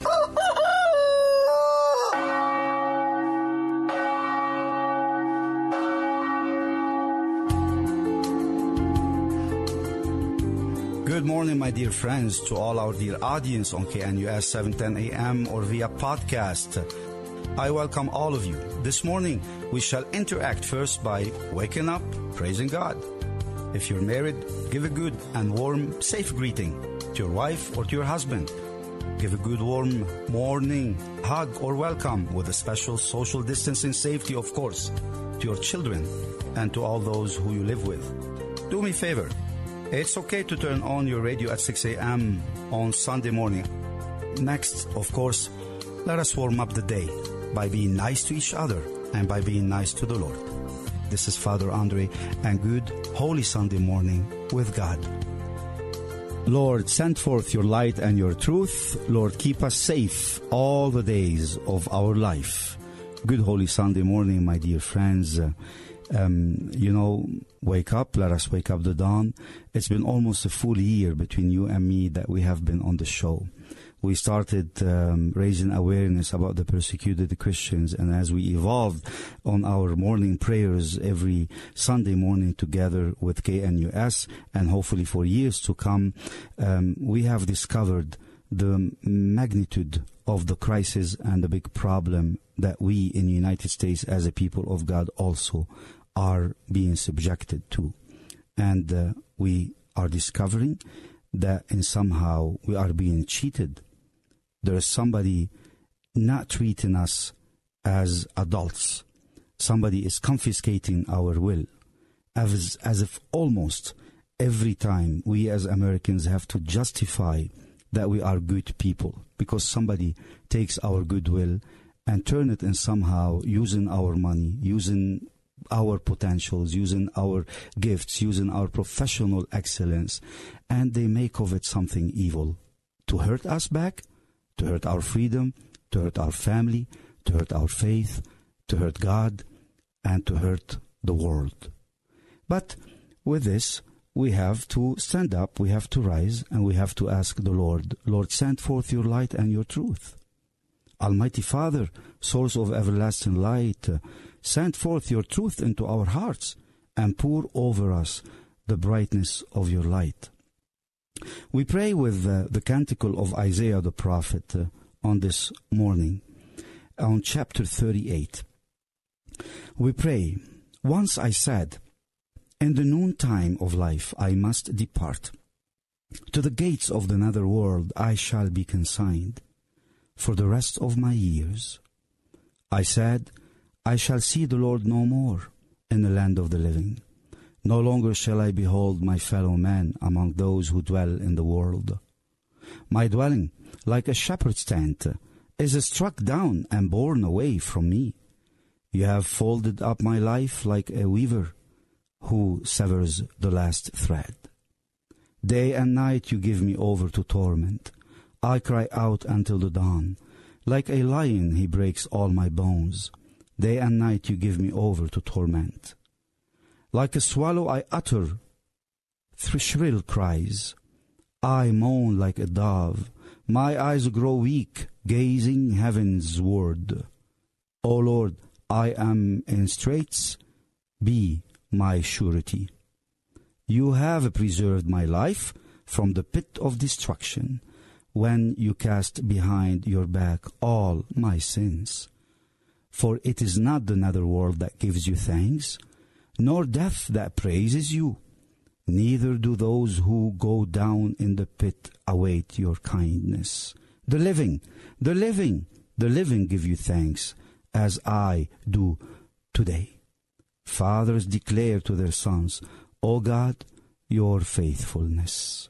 Good morning, my dear friends, to all our dear audience on KNUS 710 AM or via podcast. I welcome all of you. This morning, we shall interact first by waking up, praising God. If you're married, give a good and warm, safe greeting to your wife or to your husband. Give a good warm morning hug or welcome with a special social distancing safety, of course, to your children and to all those who you live with. Do me a favor. It's okay to turn on your radio at 6 a.m. on Sunday morning. Next, of course, let us warm up the day by being nice to each other and by being nice to the Lord. This is Father Andre and good Holy Sunday morning with God. Lord, send forth your light and your truth. Lord, keep us safe all the days of our life. Good Holy Sunday morning, my dear friends. Um, you know, wake up, let us wake up the dawn. It's been almost a full year between you and me that we have been on the show. We started um, raising awareness about the persecuted Christians, and as we evolved on our morning prayers every Sunday morning together with KNUS, and hopefully for years to come, um, we have discovered the magnitude of the crisis and the big problem that we in the United States as a people of God also are being subjected to. And uh, we are discovering that in somehow we are being cheated. There is somebody not treating us as adults. Somebody is confiscating our will, as, as if almost every time we as Americans have to justify that we are good people because somebody takes our goodwill and turn it in somehow using our money, using our potentials, using our gifts, using our professional excellence, and they make of it something evil to hurt us back, to hurt our freedom, to hurt our family, to hurt our faith, to hurt God, and to hurt the world. But with this, we have to stand up, we have to rise, and we have to ask the Lord, Lord, send forth your light and your truth. Almighty Father, source of everlasting light, send forth your truth into our hearts and pour over us the brightness of your light. We pray with uh, the canticle of Isaiah the prophet uh, on this morning, on chapter 38. We pray, Once I said, In the noontime of life I must depart. To the gates of the nether world I shall be consigned for the rest of my years. I said, I shall see the Lord no more in the land of the living. No longer shall I behold my fellow men among those who dwell in the world. My dwelling, like a shepherd's tent, is struck down and borne away from me. You have folded up my life like a weaver who severs the last thread. Day and night you give me over to torment. I cry out until the dawn. Like a lion he breaks all my bones. Day and night you give me over to torment. Like a swallow I utter shrill cries. I moan like a dove. My eyes grow weak, gazing heaven's word. O Lord, I am in straits. Be my surety. You have preserved my life from the pit of destruction when you cast behind your back all my sins. For it is not the nether world that gives you thanks, nor death that praises you. Neither do those who go down in the pit await your kindness. The living, the living, the living give you thanks, as I do today. Fathers declare to their sons, O God, your faithfulness.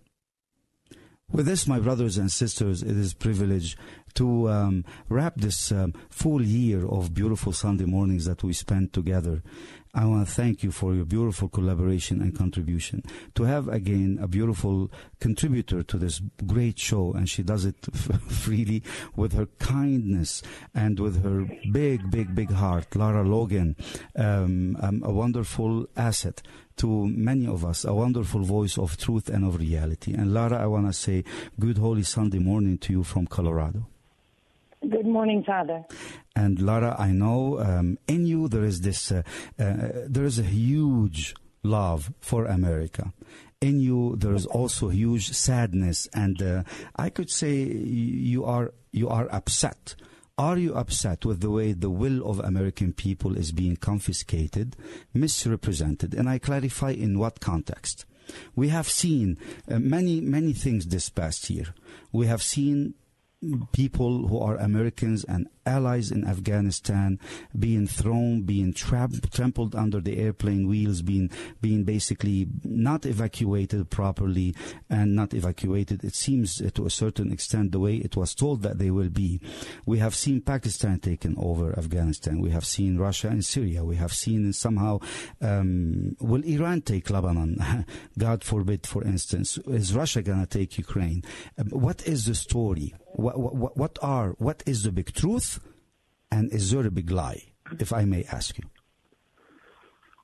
With this, my brothers and sisters, it is a privilege to um, wrap this um, full year of beautiful Sunday mornings that we spent together. I want to thank you for your beautiful collaboration and contribution. To have again a beautiful contributor to this great show, and she does it f- freely with her kindness and with her big, big, big heart. Lara Logan, um, um, a wonderful asset to many of us, a wonderful voice of truth and of reality. And Lara, I want to say good Holy Sunday morning to you from Colorado. Good morning, Father. And Lara, I know um, in you there is this, uh, uh, there is a huge love for America. In you there is also huge sadness, and uh, I could say you are you are upset. Are you upset with the way the will of American people is being confiscated, misrepresented? And I clarify in what context. We have seen uh, many, many things this past year. We have seen people who are Americans and allies in Afghanistan being thrown, being trapped, trampled under the airplane wheels, being being basically not evacuated properly and not evacuated. It seems uh, to a certain extent the way it was told that they will be. We have seen Pakistan taken over Afghanistan. We have seen Russia and Syria. We have seen somehow um, will Iran take Lebanon? God forbid, for instance. Is Russia to take Ukraine? Um, what is the story? What, what, what are what is the big truth, and is there a big lie, if I may ask you?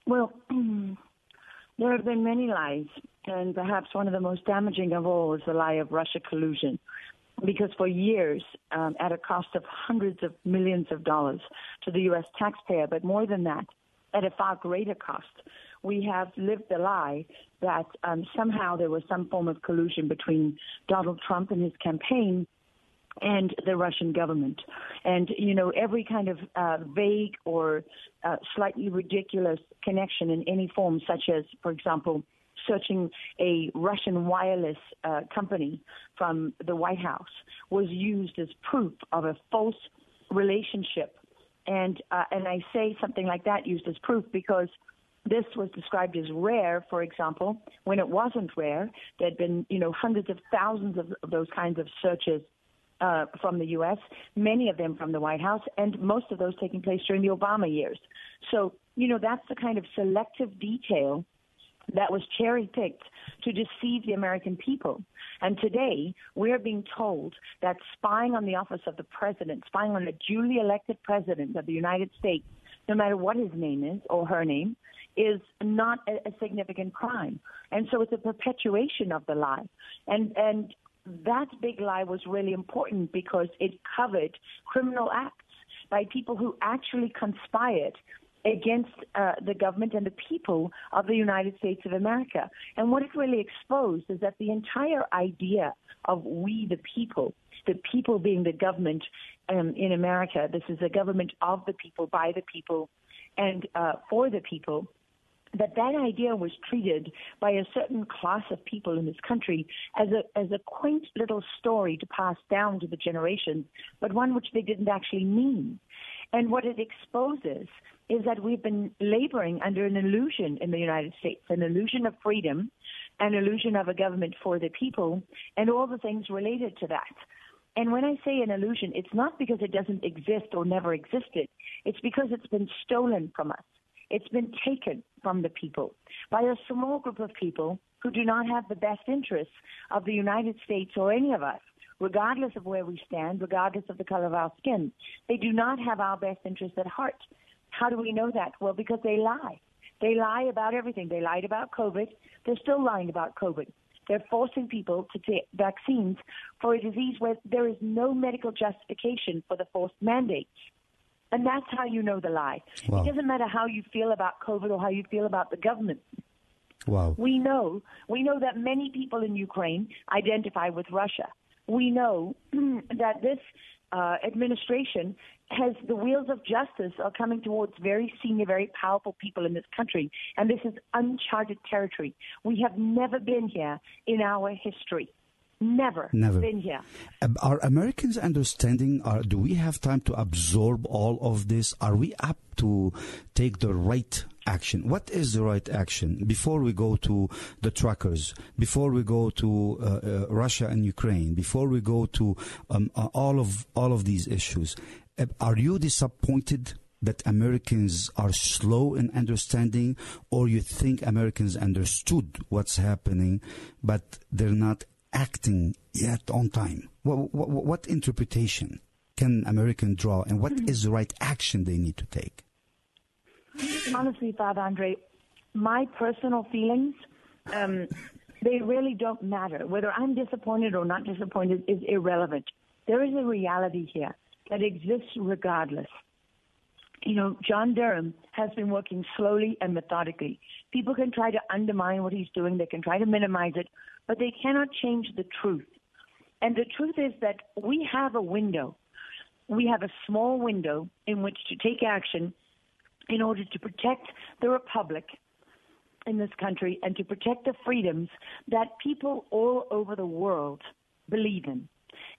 Well, there have been many lies, and perhaps one of the most damaging of all is the lie of Russia collusion. Because for years, um, at a cost of hundreds of millions of dollars to the U.S. taxpayer, but more than that, at a far greater cost, we have lived the lie that um, somehow there was some form of collusion between Donald Trump and his campaign and the Russian government. And, you know, every kind of uh, vague or uh, slightly ridiculous connection in any form, such as, for example, searching a Russian wireless uh, company from the White House, was used as proof of a false relationship. And, uh, and I say something like that used as proof because this was described as rare, for example, when it wasn't rare. There had been, you know, hundreds of thousands of, of those kinds of searches uh, from the U.S., many of them from the White House, and most of those taking place during the Obama years. So, you know, that's the kind of selective detail that was cherry picked to deceive the American people. And today, we're being told that spying on the office of the president, spying on a duly elected president of the United States, no matter what his name is or her name, is not a, a significant crime. And so it's a perpetuation of the lie. And and that big lie was really important because it covered criminal acts by people who actually conspired against uh, the government and the people of the United States of America. And what it really exposed is that the entire idea of we the people, the people being the government um, in America, this is a government of the people, by the people, and uh, for the people, that that idea was treated by a certain class of people in this country as a as a quaint little story to pass down to the generations, but one which they didn't actually mean. And what it exposes is that we've been laboring under an illusion in the United States, an illusion of freedom, an illusion of a government for the people, and all the things related to that. And when I say an illusion, it's not because it doesn't exist or never existed. It's because it's been stolen from us. It's been taken from the people by a small group of people who do not have the best interests of the United States or any of us, regardless of where we stand, regardless of the color of our skin. They do not have our best interests at heart. How do we know that? Well, because they lie. They lie about everything. They lied about COVID. They're still lying about COVID. They're forcing people to take vaccines for a disease where there is no medical justification for the forced mandates. And that's how you know the lie. Wow. It doesn't matter how you feel about COVID or how you feel about the government. Wow. We know we know that many people in Ukraine identify with Russia. We know that this uh, administration has the wheels of justice are coming towards very senior, very powerful people in this country, and this is uncharted territory. We have never been here in our history. Never, Never been here. Are Americans understanding? Are, do we have time to absorb all of this? Are we up to take the right action? What is the right action before we go to the truckers, before we go to uh, uh, Russia and Ukraine, before we go to um, uh, all of all of these issues? Are you disappointed that Americans are slow in understanding, or you think Americans understood what's happening, but they're not acting yet on time? What, what, what interpretation can American draw, and what is the right action they need to take? Honestly, Father Andre, my personal feelings, um, they really don't matter. Whether I'm disappointed or not disappointed is irrelevant. There is a reality here that exists regardless. You know, John Durham has been working slowly and methodically. People can try to undermine what he's doing, they can try to minimize it, but they cannot change the truth. And the truth is that we have a window. We have a small window in which to take action in order to protect the republic in this country and to protect the freedoms that people all over the world believe in.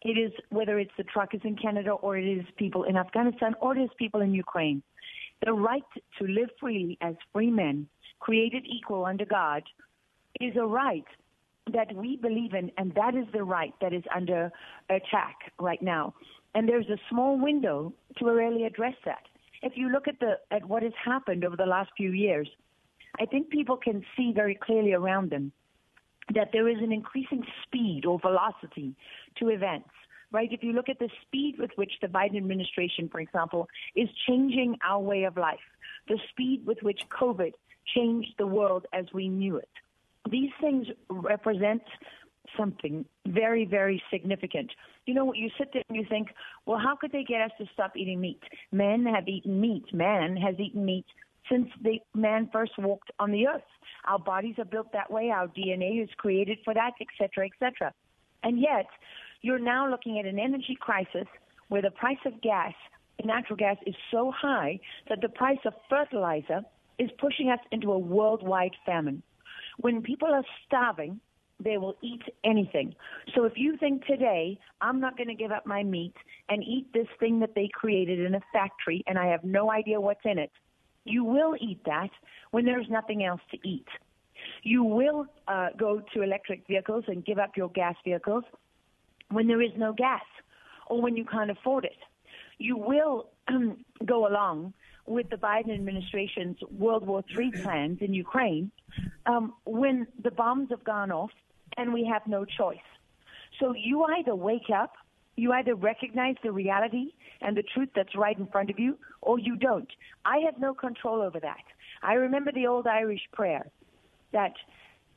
It is whether it's the truckers in Canada or it is people in Afghanistan or it is people in Ukraine. The right to live freely as free men, created equal under God, is a right that we believe in, and that is the right that is under attack right now. And there's a small window to really address that. If you look at the at what has happened over the last few years, I think people can see very clearly around them that there is an increasing speed or velocity to events. Right? If you look at the speed with which the Biden administration, for example, is changing our way of life, the speed with which COVID changed the world as we knew it, these things represent something very, very significant. You know, you sit there and you think, well, how could they get us to stop eating meat? Men have eaten meat. Man has eaten meat since the man first walked on the earth. Our bodies are built that way. Our DNA is created for that, et cetera, et cetera. And yet, you're now looking at an energy crisis where the price of gas, natural gas, is so high that the price of fertilizer is pushing us into a worldwide famine. When people are starving, they will eat anything. So if you think today, I'm not going to give up my meat and eat this thing that they created in a factory and I have no idea what's in it, you will eat that when there's nothing else to eat. You will uh, go to electric vehicles and give up your gas vehicles when there is no gas or when you can't afford it. You will go along with the Biden administration's World War III plans in Ukraine um, when the bombs have gone off and we have no choice. So you either wake up, you either recognize the reality and the truth that's right in front of you, or you don't. I have no control over that. I remember the old Irish prayer that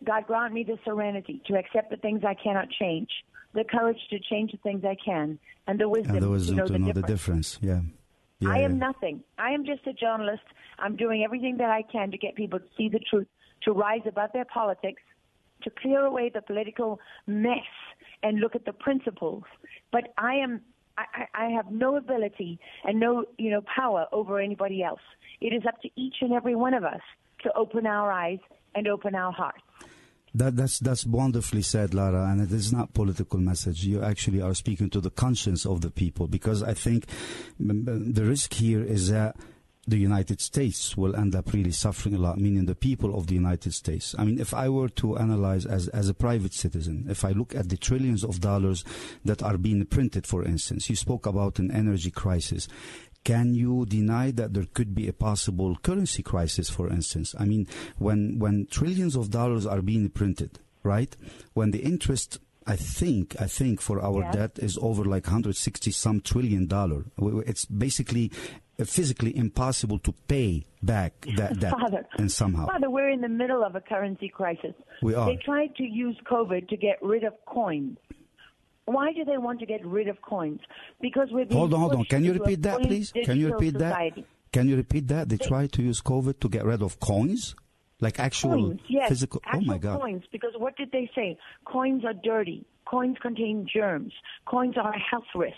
God grant me the serenity to accept the things I cannot change, the courage to change the things I can, and the wisdom, and the wisdom to know, to the, know difference. the difference. Yeah. Yeah I am yeah. nothing. I am just a journalist. I'm doing everything that I can to get people to see the truth, to rise above their politics, to clear away the political mess and look at the principles. But I am I, I have no ability and no you know power over anybody else. It is up to each and every one of us to open our eyes and open our hearts. That, that's that's wonderfully said, Lara, and it is not political message. You actually are speaking to the conscience of the people because I think the risk here is that the United States will end up really suffering a lot, meaning the people of the United States. I mean, if I were to analyze as, as a private citizen, if I look at the trillions of dollars that are being printed, for instance, you spoke about an energy crisis. Can you deny that there could be a possible currency crisis, for instance? I mean, when, when trillions of dollars are being printed, right? When the interest I think I think for our Yeah. debt is over like 160 some trillion dollar. It's basically uh, physically impossible to pay back that debt Father, and somehow Father, we're in the middle of a currency crisis. We are. They tried to use COVID to get rid of coins. Why do they want to get rid of coins? Because we're hold on hold on can you repeat that please can you repeat society. that can you repeat that they try to use covid to get rid of coins like actual coins, yes, physical oh actual oh my god coins. Because what did they say? Coins are dirty. Coins contain germs. Coins are a health risk,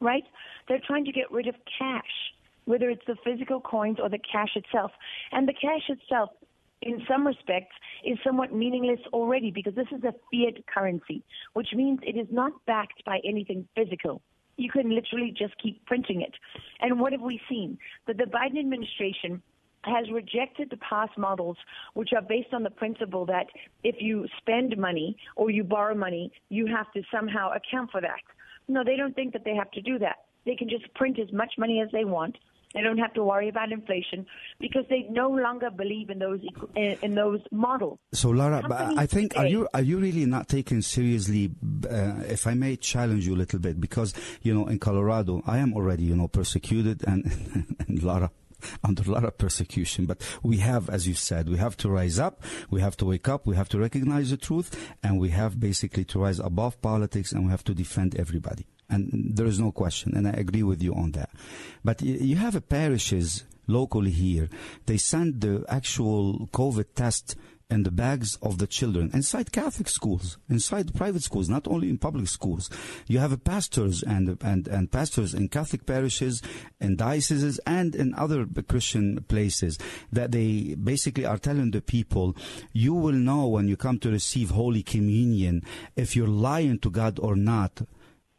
right? They're trying to get rid of cash, whether it's the physical coins or the cash itself. And the cash itself, in some respects, is somewhat meaningless already because this is a fiat currency, which means it is not backed by anything physical. You can literally just keep printing it. And what have we seen? That the Biden administration has rejected the past models, which are based on the principle that if you spend money or you borrow money, you have to somehow account for that. No, they don't think that they have to do that. They can just print as much money as they want. They don't have to worry about inflation because they no longer believe in those in those models. So, Lara, I think are you are you really not taken seriously? Uh, if I may challenge you a little bit, because you know in Colorado, I am already you know persecuted, and, and Lara under a lot of persecution. But we have, as you said, we have to rise up, we have to wake up, we have to recognize the truth, and we have basically to rise above politics and we have to defend everybody. And there is no question, and I agree with you on that. But you have parishes locally here, they send the actual COVID test in the bags of the children inside Catholic schools, inside private schools, not only in public schools. You have pastors and, and, and pastors in Catholic parishes, in dioceses, and in other Christian places that they basically are telling the people, you will know when you come to receive Holy Communion if you're lying to God or not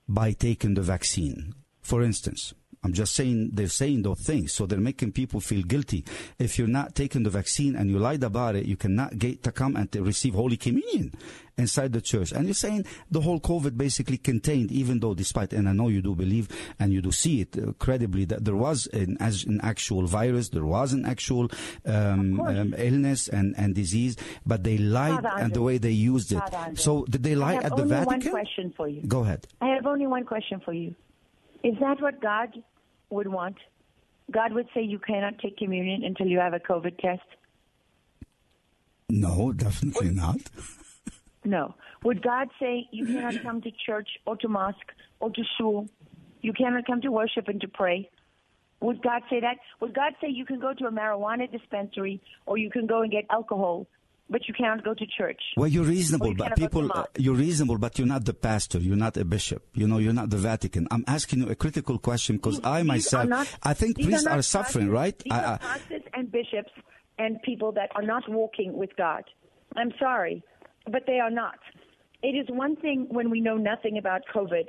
by taking the vaccine. For instance, I'm just saying they're saying those things, so they're making people feel guilty. If you're not taking the vaccine and you lied about it, you cannot get to come and to receive Holy Communion inside the church. And you're saying the whole COVID basically contained, even though despite, and I know you do believe and you do see it uh, credibly that there was an, as an actual virus, there was an actual um, um, illness and, and disease, but they lied and the way they used it. So did they lie at the Vatican? I have only one question for you. Go ahead. I have only one question for you. Is that what God would want? God would say you cannot take communion until you have a COVID test? No, definitely not. no. Would God say you cannot come to church or to mosque or to shul? You cannot come to worship and to pray? Would God say that? Would God say you can go to a marijuana dispensary or you can go and get alcohol but you cannot go to church. Well, you're reasonable, you but people, uh, you're reasonable, but you're not the pastor. You're not a bishop. You know, you're not the Vatican. I'm asking you a critical question because I myself, not, I think priests are, are suffering, right? These I, are pastors and bishops and people that are not walking with God. I'm sorry, but they are not. It is one thing when we know nothing about COVID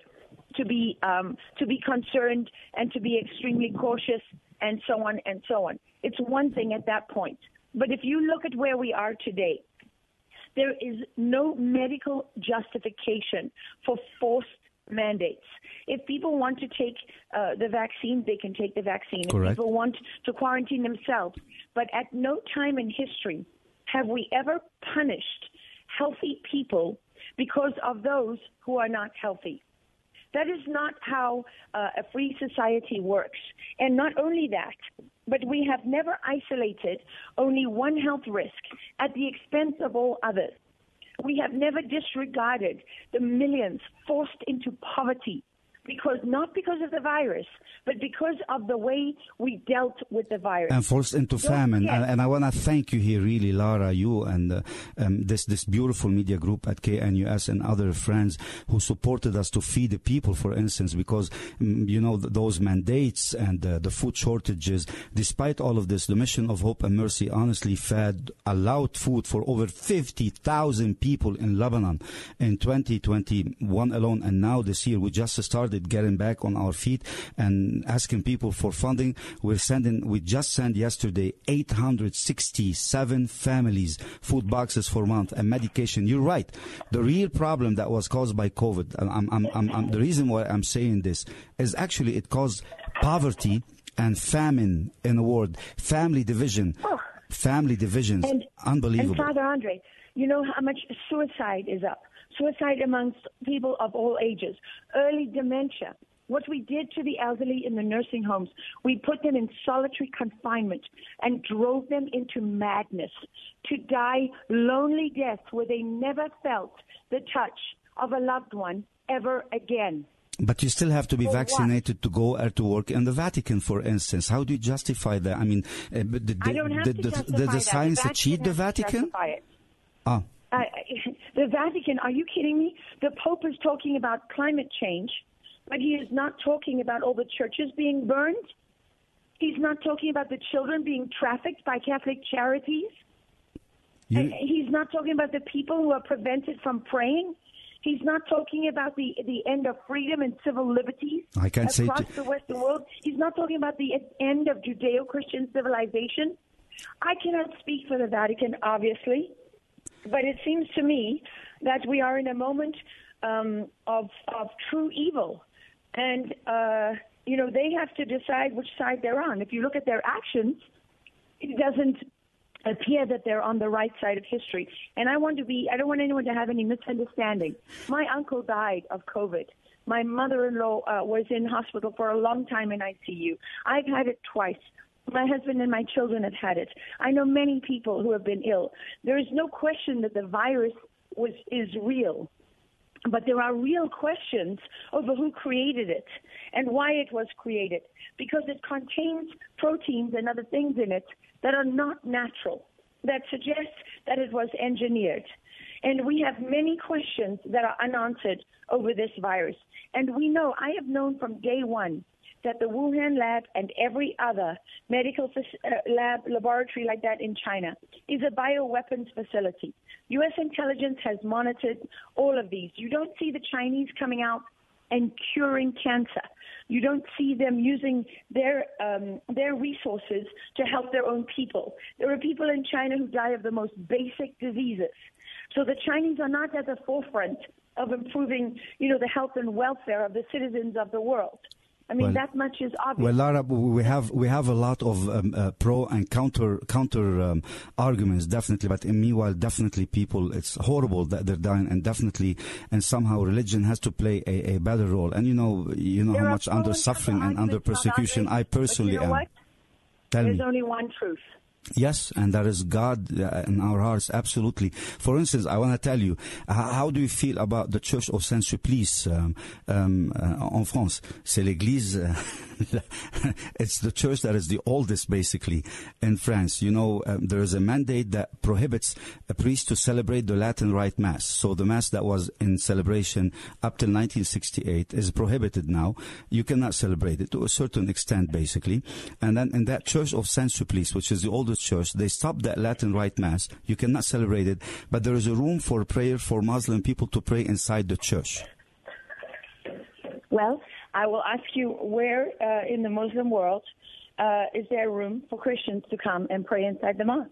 to be um, to be concerned and to be extremely cautious and so on and so on. It's one thing at that point. But if you look at where we are today, there is no medical justification for forced mandates. If people want to take uh, the vaccine, they can take the vaccine. Correct. If people want to quarantine themselves. But at no time in history have we ever punished healthy people because of those who are not healthy. That is not how uh, a free society works. And not only that, but we have never isolated only one health risk at the expense of all others. We have never disregarded the millions forced into poverty because not because of the virus, but because of the way we dealt with the virus and forced into famine. And, and, I want to thank you here, really, Lara, you and uh, um, this this beautiful media group at KNUS and other friends who supported us to feed the people, for instance, because um, you know th- those mandates and uh, the food shortages. Despite all of this, the mission of Hope and Mercy honestly fed allowed food for over fifty thousand people in Lebanon in 2021 alone, and now this year we just started getting back on our feet and asking people for funding. We're sending, we just sent yesterday 867 families food boxes for a month and medication. You're right. The real problem that was caused by COVID, I'm, I'm, I'm, the reason why I'm saying this is actually it caused poverty and famine in the world, family division, oh. family divisions. And, Unbelievable. And Father Andre, you know how much suicide is up suicide amongst people of all ages, early dementia. What we did to the elderly in the nursing homes, we put them in solitary confinement and drove them into madness to die lonely deaths where they never felt the touch of a loved one ever again. But you still have to be for vaccinated what? to go or to work in the Vatican, for instance. How do you justify that? I mean, uh, did, I don't have did, to did, did the science the cheat the Vatican? Ah. Uh, the Vatican, are you kidding me? The Pope is talking about climate change, but he is not talking about all the churches being burned. He's not talking about the children being trafficked by Catholic charities. You... He's not talking about the people who are prevented from praying. He's not talking about the the end of freedom and civil liberties I can't across say the Western world. He's not talking about the end of Judeo-Christian civilization. I cannot speak for the Vatican, obviously, but it seems to me that we are in a moment um, of of true evil, and uh, you know they have to decide which side they're on. If you look at their actions, it doesn't appear that they're on the right side of history. And I want to be, I don't want anyone to have any misunderstanding. My uncle died of COVID. My mother-in-law uh, was in hospital for a long time in ICU. I've had it twice. My husband and my children have had it. I know many people who have been ill. There is no question that the virus was is real. But there are real questions over who created it and why it was created, because it contains proteins and other things in it that are not natural, that suggest that it was engineered. And we have many questions that are unanswered over this virus. And we know, I have known from day one that the Wuhan lab and every other medical uh, lab laboratory like that in China is a bioweapons facility. U.S. intelligence has monitored all of these. You don't see the Chinese coming out and curing cancer. You don't see them using their um, their resources to help their own people. There are people in China who die of the most basic diseases. So the Chinese are not at the forefront of improving, you know, the health and welfare of the citizens of the world. I mean, well, that much is obvious. Well, Lara, we have we have a lot of um, uh, pro and counter counter um, arguments, definitely. But meanwhile, definitely, people, it's horrible that they're dying, and definitely, and somehow, religion has to play a, a better role. And you know, you know there how much under suffering and under persecution I personally you know am. What? Tell There's me. only one truth. Yes, and there is God uh, in our hearts, absolutely. For instance, I want to tell you, how do you feel about the Church of Saint-Sulpice um, um, uh, en France? C'est l'église, uh, it's the church that is the oldest, basically, in France. You know, um, there is a mandate that prohibits a priest to celebrate the Latin Rite Mass. So the Mass that was in celebration up till 1968 is prohibited now. You cannot celebrate it to a certain extent, basically. And then in that Church of Saint-Sulpice, which is the oldest church, they stopped that Latin Rite Mass. You cannot celebrate it, but there is a room for prayer for Muslim people to pray inside the church. Well, I will ask you where uh, in the Muslim world uh, is there room for Christians to come and pray inside the mosque?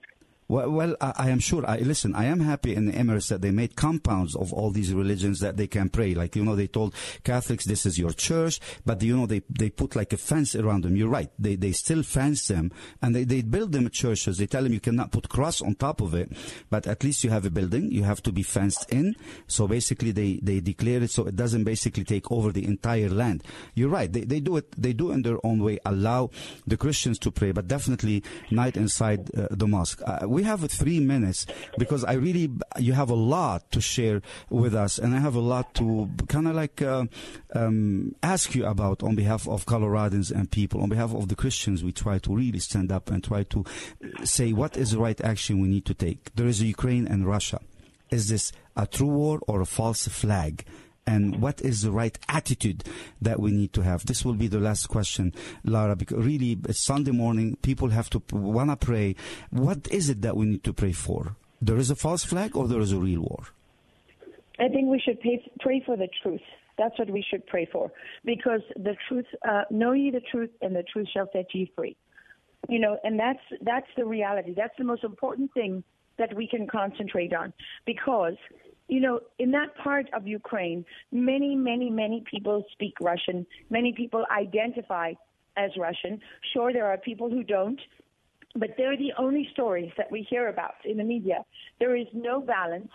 Well, well I, I, am sure. I listen. I am happy in the Emirates that they made compounds of all these religions that they can pray. Like you know, they told Catholics this is your church, but you know they they put like a fence around them. You're right. They they still fence them and they they build them churches. They tell them you cannot put cross on top of it, but at least you have a building. You have to be fenced in. So basically, they they declare it so it doesn't basically take over the entire land. You're right. They they do it. They do in their own way. Allow the Christians to pray, but definitely not inside uh, the mosque. Uh, we have three minutes because I really, you have a lot to share with us, and I have a lot to kind of like uh, um, ask you about on behalf of Coloradans and people, on behalf of the Christians. We try to really stand up and try to say what is the right action we need to take. There is Ukraine and Russia. Is this a true war or a false flag? And what is the right attitude that we need to have? This will be the last question, Lara, because really Sunday morning. People have to want to pray. What is it that we need to pray for? There is a false flag or there is a real war? I think we should pay, pray for the truth. That's what we should pray for, because the truth, uh, know ye the truth, and the truth shall set you free. You know, and that's that's the reality. That's the most important thing that we can concentrate on, because you know, in that part of Ukraine, many, many, many people speak Russian. Many people identify as Russian. Sure, there are people who don't, but they're the only stories that we hear about in the media. There is no balance,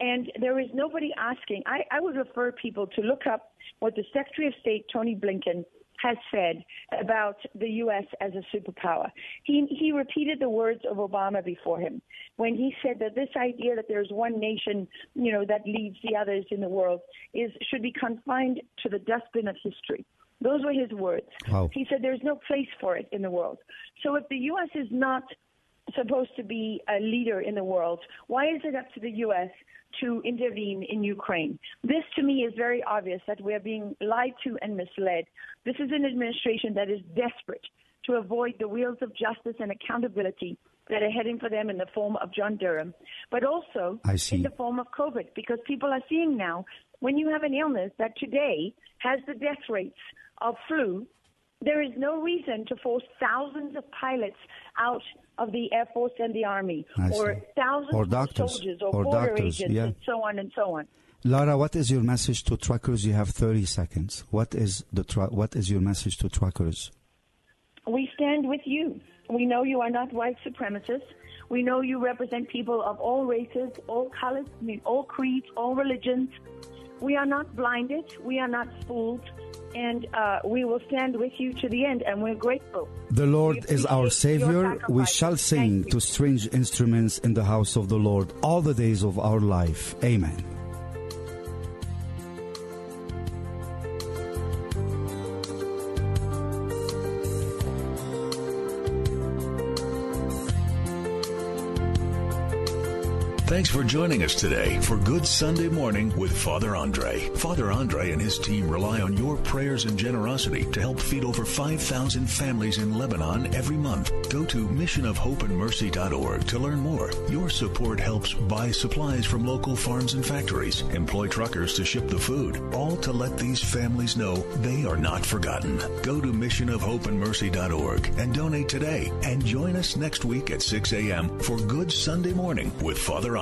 and there is nobody asking. I, I would refer people to look up what the Secretary of State, Tony Blinken, has said about the U.S. as a superpower. He, he repeated the words of Obama before him when he said that this idea that there's one nation, you know, that leads the others in the world is should be confined to the dustbin of history. Those were his words. Wow. He said there's no place for it in the world. So if the U.S. is not supposed to be a leader in the world, why is it up to the U.S to intervene in Ukraine. This, to me, is very obvious that we are being lied to and misled. This is an administration that is desperate to avoid the wheels of justice and accountability that are heading for them in the form of John Durham, but also in the form of COVID, because people are seeing now when you have an illness that today has the death rates of flu There is no reason to force thousands of pilots out of the Air Force and the Army, I or see. thousands Or of doctors. soldiers, or, Or border doctors, agents, yeah. and so on and so on. Lara, what is your message to truckers? You have 30 seconds. What is the tru- what is your message to truckers? We stand with you. We know you are not white supremacists. We know you represent people of all races, all colors, I mean, all creeds, all religions. We are not blinded. We are not fooled. And uh, we will stand with you to the end, and we're grateful. The Lord is our Savior. We shall sing to strange instruments in the house of the Lord all the days of our life. Amen. Thanks for joining us today for Good Sunday Morning with Father Andre. Father Andre and his team rely on your prayers and generosity to help feed over 5,000 families in Lebanon every month. Go to missionofhopeandmercy.org to learn more. Your support helps buy supplies from local farms and factories, employ truckers to ship the food, all to let these families know they are not forgotten. Go to missionofhopeandmercy.org and donate today and join us next week at 6 a.m. for Good Sunday Morning with Father Andre.